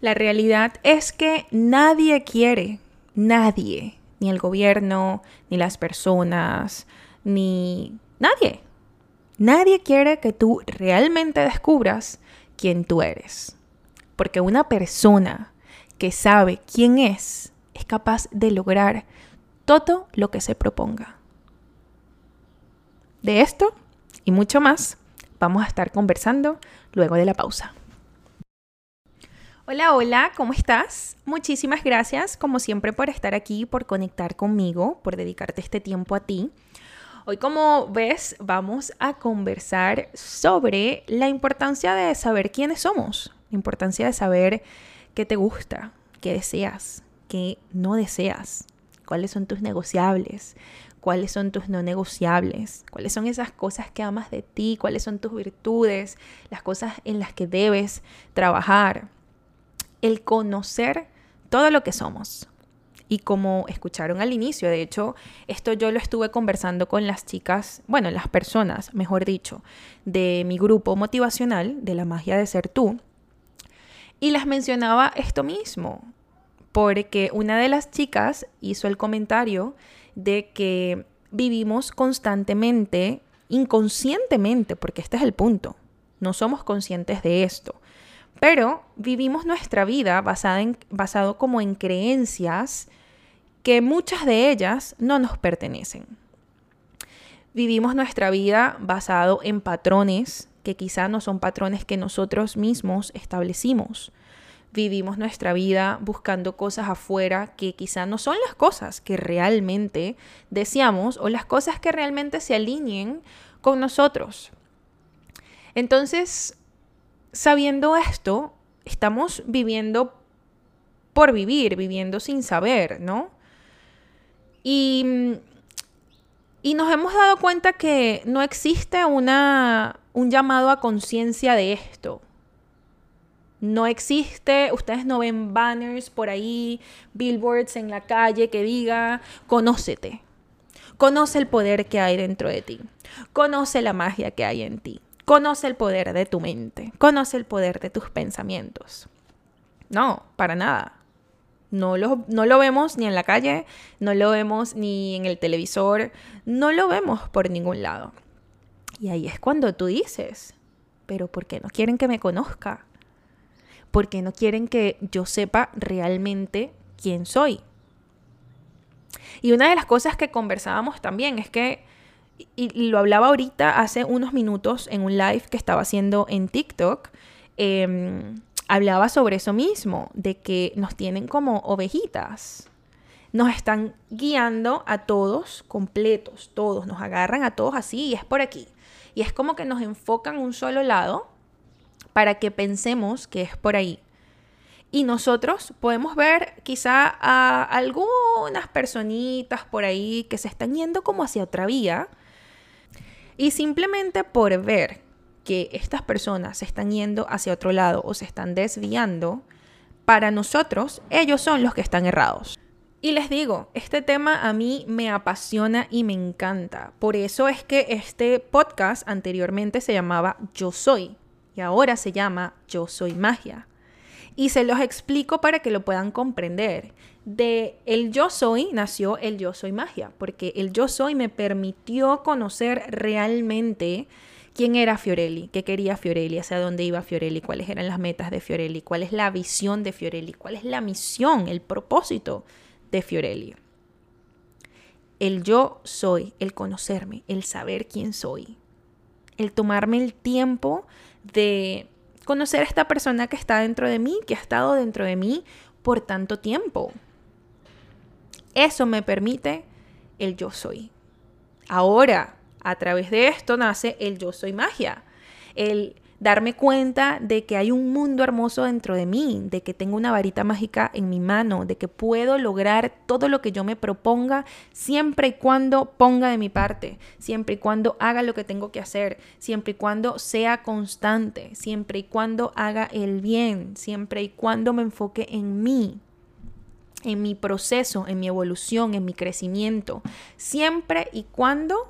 La realidad es que nadie quiere, nadie, ni el gobierno, ni las personas, ni nadie. Nadie quiere que tú realmente descubras quién tú eres. Porque una persona que sabe quién es es capaz de lograr todo lo que se proponga. De esto y mucho más vamos a estar conversando luego de la pausa. Hola, hola, ¿cómo estás? Muchísimas gracias, como siempre, por estar aquí, por conectar conmigo, por dedicarte este tiempo a ti. Hoy, como ves, vamos a conversar sobre la importancia de saber quiénes somos, la importancia de saber qué te gusta, qué deseas, qué no deseas, cuáles son tus negociables, cuáles son tus no negociables, cuáles son esas cosas que amas de ti, cuáles son tus virtudes, las cosas en las que debes trabajar el conocer todo lo que somos. Y como escucharon al inicio, de hecho, esto yo lo estuve conversando con las chicas, bueno, las personas, mejor dicho, de mi grupo motivacional de la magia de ser tú. Y las mencionaba esto mismo, porque una de las chicas hizo el comentario de que vivimos constantemente, inconscientemente, porque este es el punto, no somos conscientes de esto, pero vivimos nuestra vida basada basado como en creencias que muchas de ellas no nos pertenecen. Vivimos nuestra vida basado en patrones que quizá no son patrones que nosotros mismos establecimos. Vivimos nuestra vida buscando cosas afuera que quizá no son las cosas que realmente deseamos o las cosas que realmente se alineen con nosotros. Entonces, sabiendo esto, estamos viviendo por vivir, viviendo sin saber, ¿no? Y, y nos hemos dado cuenta que no existe una, un llamado a conciencia de esto. No existe, ustedes no ven banners por ahí, billboards en la calle que diga, conócete, conoce el poder que hay dentro de ti, conoce la magia que hay en ti. Conoce el poder de tu mente, conoce el poder de tus pensamientos. No, para nada. No lo, no lo vemos ni en la calle, no lo vemos ni en el televisor, no lo vemos por ningún lado. Y ahí es cuando tú dices, pero ¿por qué no quieren que me conozca? ¿Por qué no quieren que yo sepa realmente quién soy? Y una de las cosas que conversábamos también es que y lo hablaba ahorita hace unos minutos en un live que estaba haciendo en TikTok, em, hablaba sobre eso mismo, de que nos tienen como ovejitas. Nos están guiando a todos completos, todos, nos agarran a todos así y es por aquí. Y es como que nos enfocan un solo lado para que pensemos que es por ahí. Y nosotros podemos ver quizá a algunas personitas por ahí que se están yendo como hacia otra vía, y simplemente por ver que estas personas se están yendo hacia otro lado o se están desviando, para nosotros ellos son los que están errados. Y les digo, este tema a mí me apasiona y me encanta. Por eso es que este podcast anteriormente se llamaba Yo Soy y ahora se llama Yo Soy Magia. Y se los explico para que lo puedan comprender de el yo soy nació el yo soy magia, porque el yo soy me permitió conocer realmente quién era Fiorelli, qué quería Fiorelli, hacia dónde iba Fiorelli, cuáles eran las metas de Fiorelli, cuál es la visión de Fiorelli, cuál es la misión, el propósito de Fiorelli. El yo soy, el conocerme, el saber quién soy, el tomarme el tiempo de conocer a esta persona que está dentro de mí, que ha estado dentro de mí por tanto tiempo. Eso me permite el yo soy. Ahora, a través de esto nace el yo soy magia. El darme cuenta de que hay un mundo hermoso dentro de mí, de que tengo una varita mágica en mi mano, de que puedo lograr todo lo que yo me proponga siempre y cuando ponga de mi parte, siempre y cuando haga lo que tengo que hacer, siempre y cuando sea constante, siempre y cuando haga el bien, siempre y cuando me enfoque en mí en mi proceso, en mi evolución, en mi crecimiento, siempre y cuando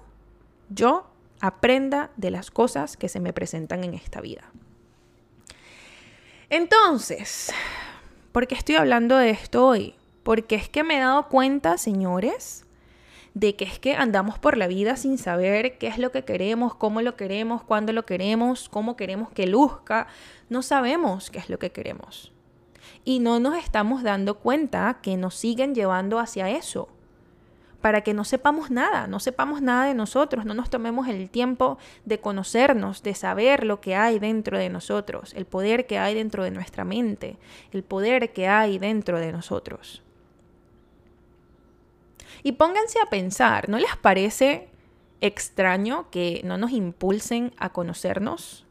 yo aprenda de las cosas que se me presentan en esta vida. Entonces, ¿por qué estoy hablando de esto hoy? Porque es que me he dado cuenta, señores, de que es que andamos por la vida sin saber qué es lo que queremos, cómo lo queremos, cuándo lo queremos, cómo queremos que luzca. No sabemos qué es lo que queremos. Y no nos estamos dando cuenta que nos siguen llevando hacia eso para que no sepamos nada, no sepamos nada de nosotros, no nos tomemos el tiempo de conocernos, de saber lo que hay dentro de nosotros, el poder que hay dentro de nuestra mente, el poder que hay dentro de nosotros. Y pónganse a pensar, ¿no les parece extraño que no nos impulsen a conocernos?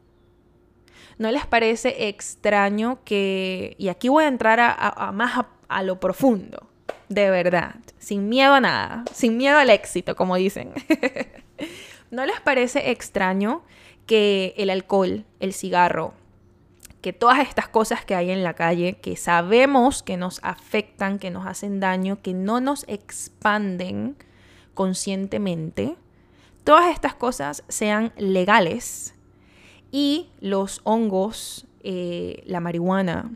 ¿No les parece extraño que, y aquí voy a entrar a, más a, a lo profundo, de verdad, sin miedo a nada, sin miedo al éxito, como dicen. ¿No les parece extraño que el alcohol, el cigarro, que todas estas cosas que hay en la calle, que sabemos que nos afectan, que nos hacen daño, que no nos expanden conscientemente, todas estas cosas sean legales y los hongos, eh, la marihuana,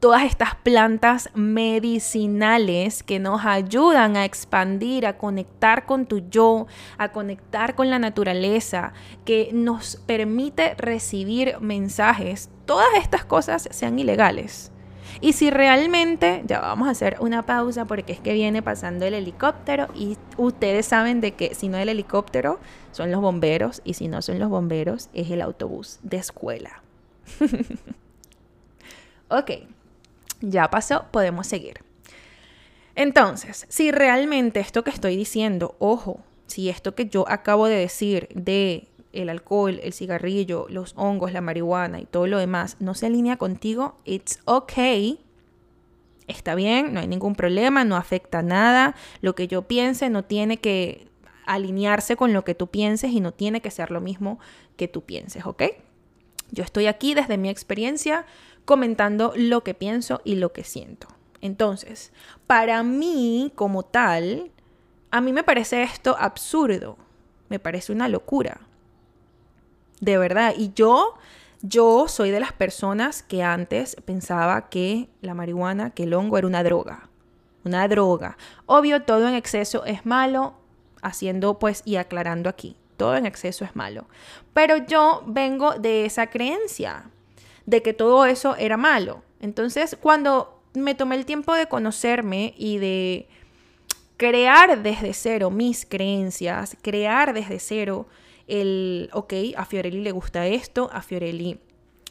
todas estas plantas medicinales que nos ayudan a expandir, a conectar con tu yo, a conectar con la naturaleza, que nos permite recibir mensajes, todas estas cosas sean ilegales. Y si realmente, ya vamos a hacer una pausa porque es que viene pasando el helicóptero y ustedes saben de que si no el helicóptero son los bomberos y si no son los bomberos es el autobús de escuela. ok ya pasó, podemos seguir. Entonces, si realmente esto que estoy diciendo, ojo, si esto que yo acabo de decir de el alcohol, el cigarrillo, los hongos, la marihuana y todo lo demás no se alinea contigo, it's okay. Está bien, no hay ningún problema, no afecta nada. Lo que yo piense no tiene que alinearse con lo que tú pienses y no tiene que ser lo mismo que tú pienses, ¿ok? Yo estoy aquí desde mi experiencia comentando lo que pienso y lo que siento. Entonces, para mí como tal, a mí me parece esto absurdo, me parece una locura. De verdad, y yo yo soy de las personas que antes pensaba que la marihuana, que el hongo era una droga. Una droga. Obvio, todo en exceso es malo, haciendo pues y aclarando aquí. Todo en exceso es malo. Pero yo vengo de esa creencia de que todo eso era malo. Entonces, cuando me tomé el tiempo de conocerme y de crear desde cero mis creencias, crear desde cero el, ok, a Fiorelli le gusta esto, a Fiorelli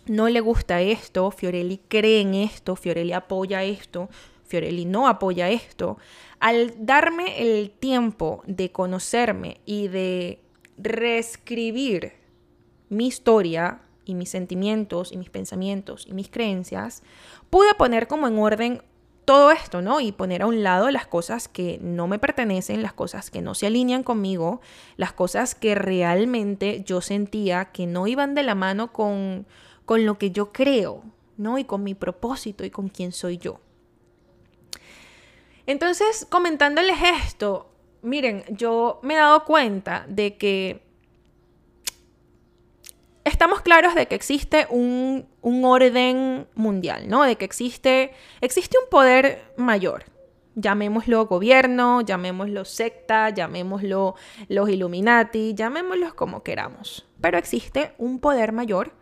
no le gusta esto, Fiorelli cree en esto, Fiorelli apoya esto, Fiorelli no apoya esto. Al darme el tiempo de conocerme y de reescribir mi historia, y mis sentimientos y mis pensamientos y mis creencias, pude poner como en orden todo esto, ¿no? Y poner a un lado las cosas que no me pertenecen, las cosas que no se alinean conmigo, las cosas que realmente yo sentía que no iban de la mano con, con lo que yo creo, ¿no? Y con mi propósito y con quién soy yo. Entonces, comentándoles esto, miren, yo me he dado cuenta de que estamos claros de que existe un, orden mundial, ¿no? De que existe, existe un poder mayor. Llamémoslo gobierno, llamémoslo secta, llamémoslo los Illuminati, llamémoslos como queramos. Pero existe un poder mayor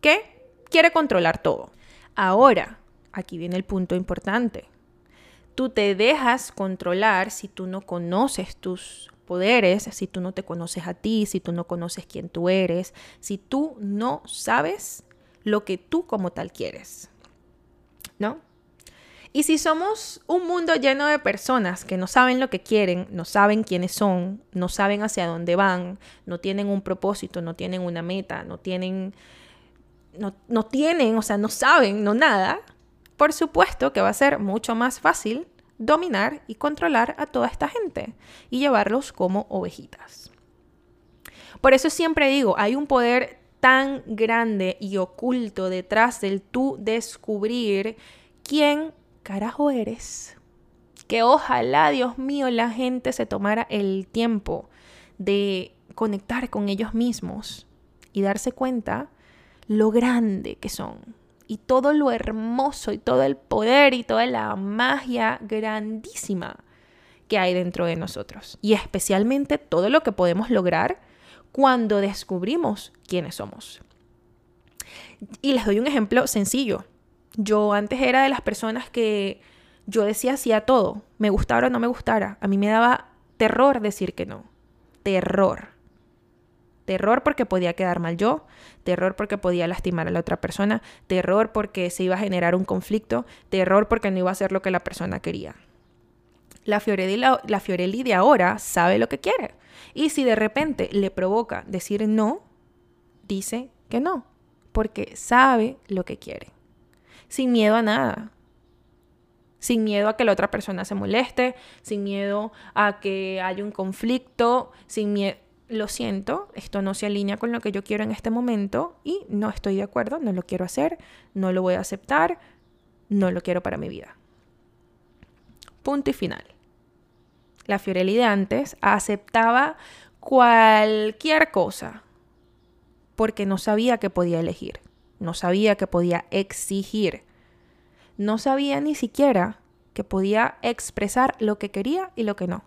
que quiere controlar todo. Ahora, aquí viene el punto importante. Tú te dejas controlar si tú no conoces tus poderes si tú no te conoces a ti, si tú no conoces quién tú eres, si tú no sabes lo que tú como tal quieres. ¿No? Y si somos un mundo lleno de personas que no saben lo que quieren, no saben quiénes son, no saben hacia dónde van, no tienen un propósito, no tienen una meta, no tienen, no, no tienen, o sea, no saben, no nada, por supuesto que va a ser mucho más fácil dominar y controlar a toda esta gente y llevarlos como ovejitas. Por eso siempre digo, hay un poder tan grande y oculto detrás del tú descubrir quién carajo eres. Que ojalá, Dios mío, la gente se tomara el tiempo de conectar con ellos mismos y darse cuenta lo grande que son, y todo lo hermoso y todo el poder y toda la magia grandísima que hay dentro de nosotros. Y especialmente todo lo que podemos lograr cuando descubrimos quiénes somos. Y les doy un ejemplo sencillo. Yo antes era de las personas que yo decía sí a todo, me gustara o no me gustara. A mí me daba terror decir que no. Terror. Terror porque podía quedar mal yo, terror porque podía lastimar a la otra persona, terror porque se iba a generar un conflicto, terror porque no iba a hacer lo que la persona quería. La Fiorelli, la Fiorelli de ahora sabe lo que quiere. Y si de repente le provoca decir no, dice que no, porque sabe lo que quiere. Sin miedo a nada. Sin miedo a que la otra persona se moleste, sin miedo a que haya un conflicto, sin miedo lo siento, esto no se alinea con lo que yo quiero en este momento y no estoy de acuerdo, no lo quiero hacer, no lo voy a aceptar, no lo quiero para mi vida. Punto y final. La Fiorelli de antes aceptaba cualquier cosa porque no sabía que podía elegir, no sabía que podía exigir, no sabía ni siquiera que podía expresar lo que quería y lo que no.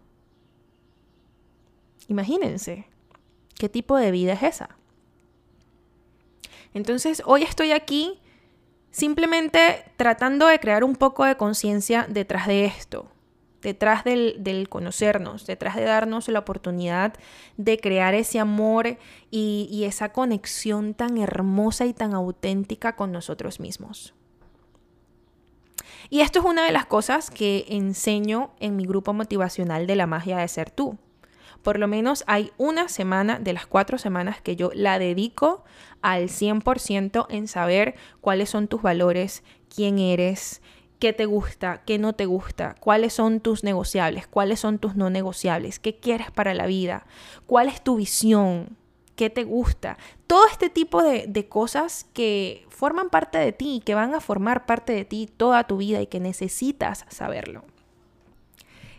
Imagínense, ¿qué tipo de vida es esa? Entonces, hoy estoy aquí simplemente tratando de crear un poco de conciencia detrás de esto, detrás del, conocernos, detrás de darnos la oportunidad de crear ese amor y, y esa conexión tan hermosa y tan auténtica con nosotros mismos. Y esto es una de las cosas que enseño en mi grupo motivacional de la magia de ser tú. Por lo menos hay una semana de las cuatro semanas que yo la dedico al 100% en saber cuáles son tus valores, quién eres, qué te gusta, qué no te gusta, cuáles son tus negociables, cuáles son tus no negociables, qué quieres para la vida, cuál es tu visión, qué te gusta. Todo este tipo de, de cosas que forman parte de ti, que van a formar parte de ti toda tu vida y que necesitas saberlo.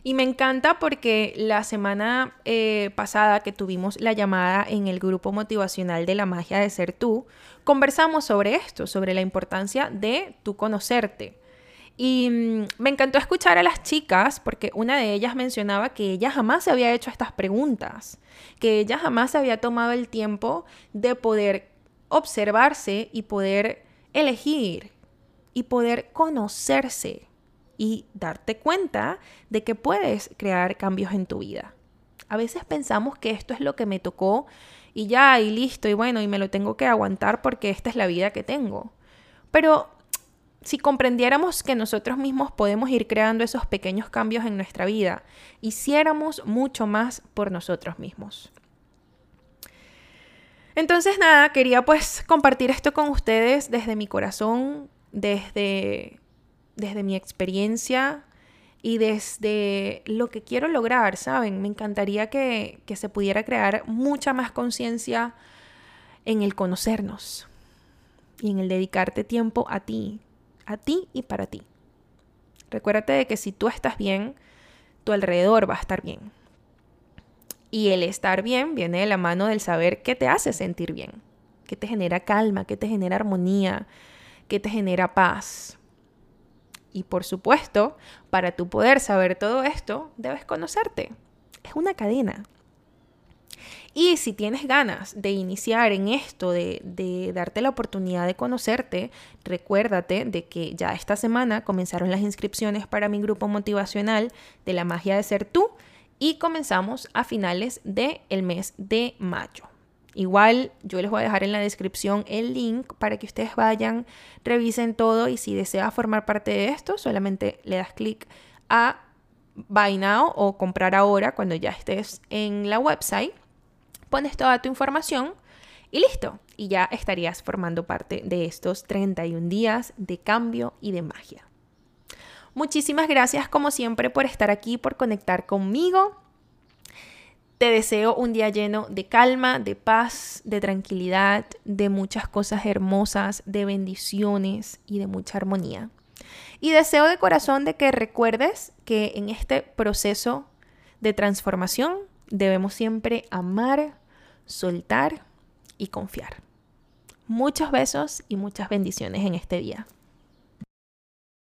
Y me encanta porque la semana eh, pasada que tuvimos la llamada en el grupo motivacional de la magia de ser tú, conversamos sobre esto, sobre la importancia de tú conocerte. Y mm, me encantó escuchar a las chicas porque una de ellas mencionaba que ella jamás se había hecho estas preguntas, que ella jamás había tomado el tiempo de poder observarse y poder elegir y poder conocerse y darte cuenta de que puedes crear cambios en tu vida. A veces pensamos que esto es lo que me tocó y ya, y listo, y bueno, y me lo tengo que aguantar porque esta es la vida que tengo. Pero si comprendiéramos que nosotros mismos podemos ir creando esos pequeños cambios en nuestra vida, hiciéramos mucho más por nosotros mismos. Entonces nada, quería pues compartir esto con ustedes desde mi corazón, desde desde mi experiencia y desde lo que quiero lograr, ¿saben? Me encantaría que, que se pudiera crear mucha más conciencia en el conocernos y en el dedicarte tiempo a ti, a ti y para ti. Recuérdate de que si tú estás bien, tu alrededor va a estar bien. Y el estar bien viene de la mano del saber qué te hace sentir bien, qué te genera calma, qué te genera armonía, qué te genera paz. Y por supuesto, para tú poder saber todo esto, debes conocerte. Es una cadena. Y si tienes ganas de iniciar en esto, de, de, darte la oportunidad de conocerte, recuérdate de que ya esta semana comenzaron las inscripciones para mi grupo motivacional de la magia de ser tú y comenzamos a finales del el mes de mayo. Igual yo les voy a dejar en la descripción el link para que ustedes vayan, revisen todo y si deseas formar parte de esto, solamente le das clic a Buy Now o comprar ahora cuando ya estés en la website. Pones toda tu información y listo. Y ya estarías formando parte de estos 31 días de cambio y de magia. Muchísimas gracias como siempre por estar aquí, por conectar conmigo. Te deseo un día lleno de calma, de paz, de tranquilidad, de muchas cosas hermosas, de bendiciones y de mucha armonía. Y deseo de corazón de que recuerdes que en este proceso de transformación debemos siempre amar, soltar y confiar. Muchos besos y muchas bendiciones en este día.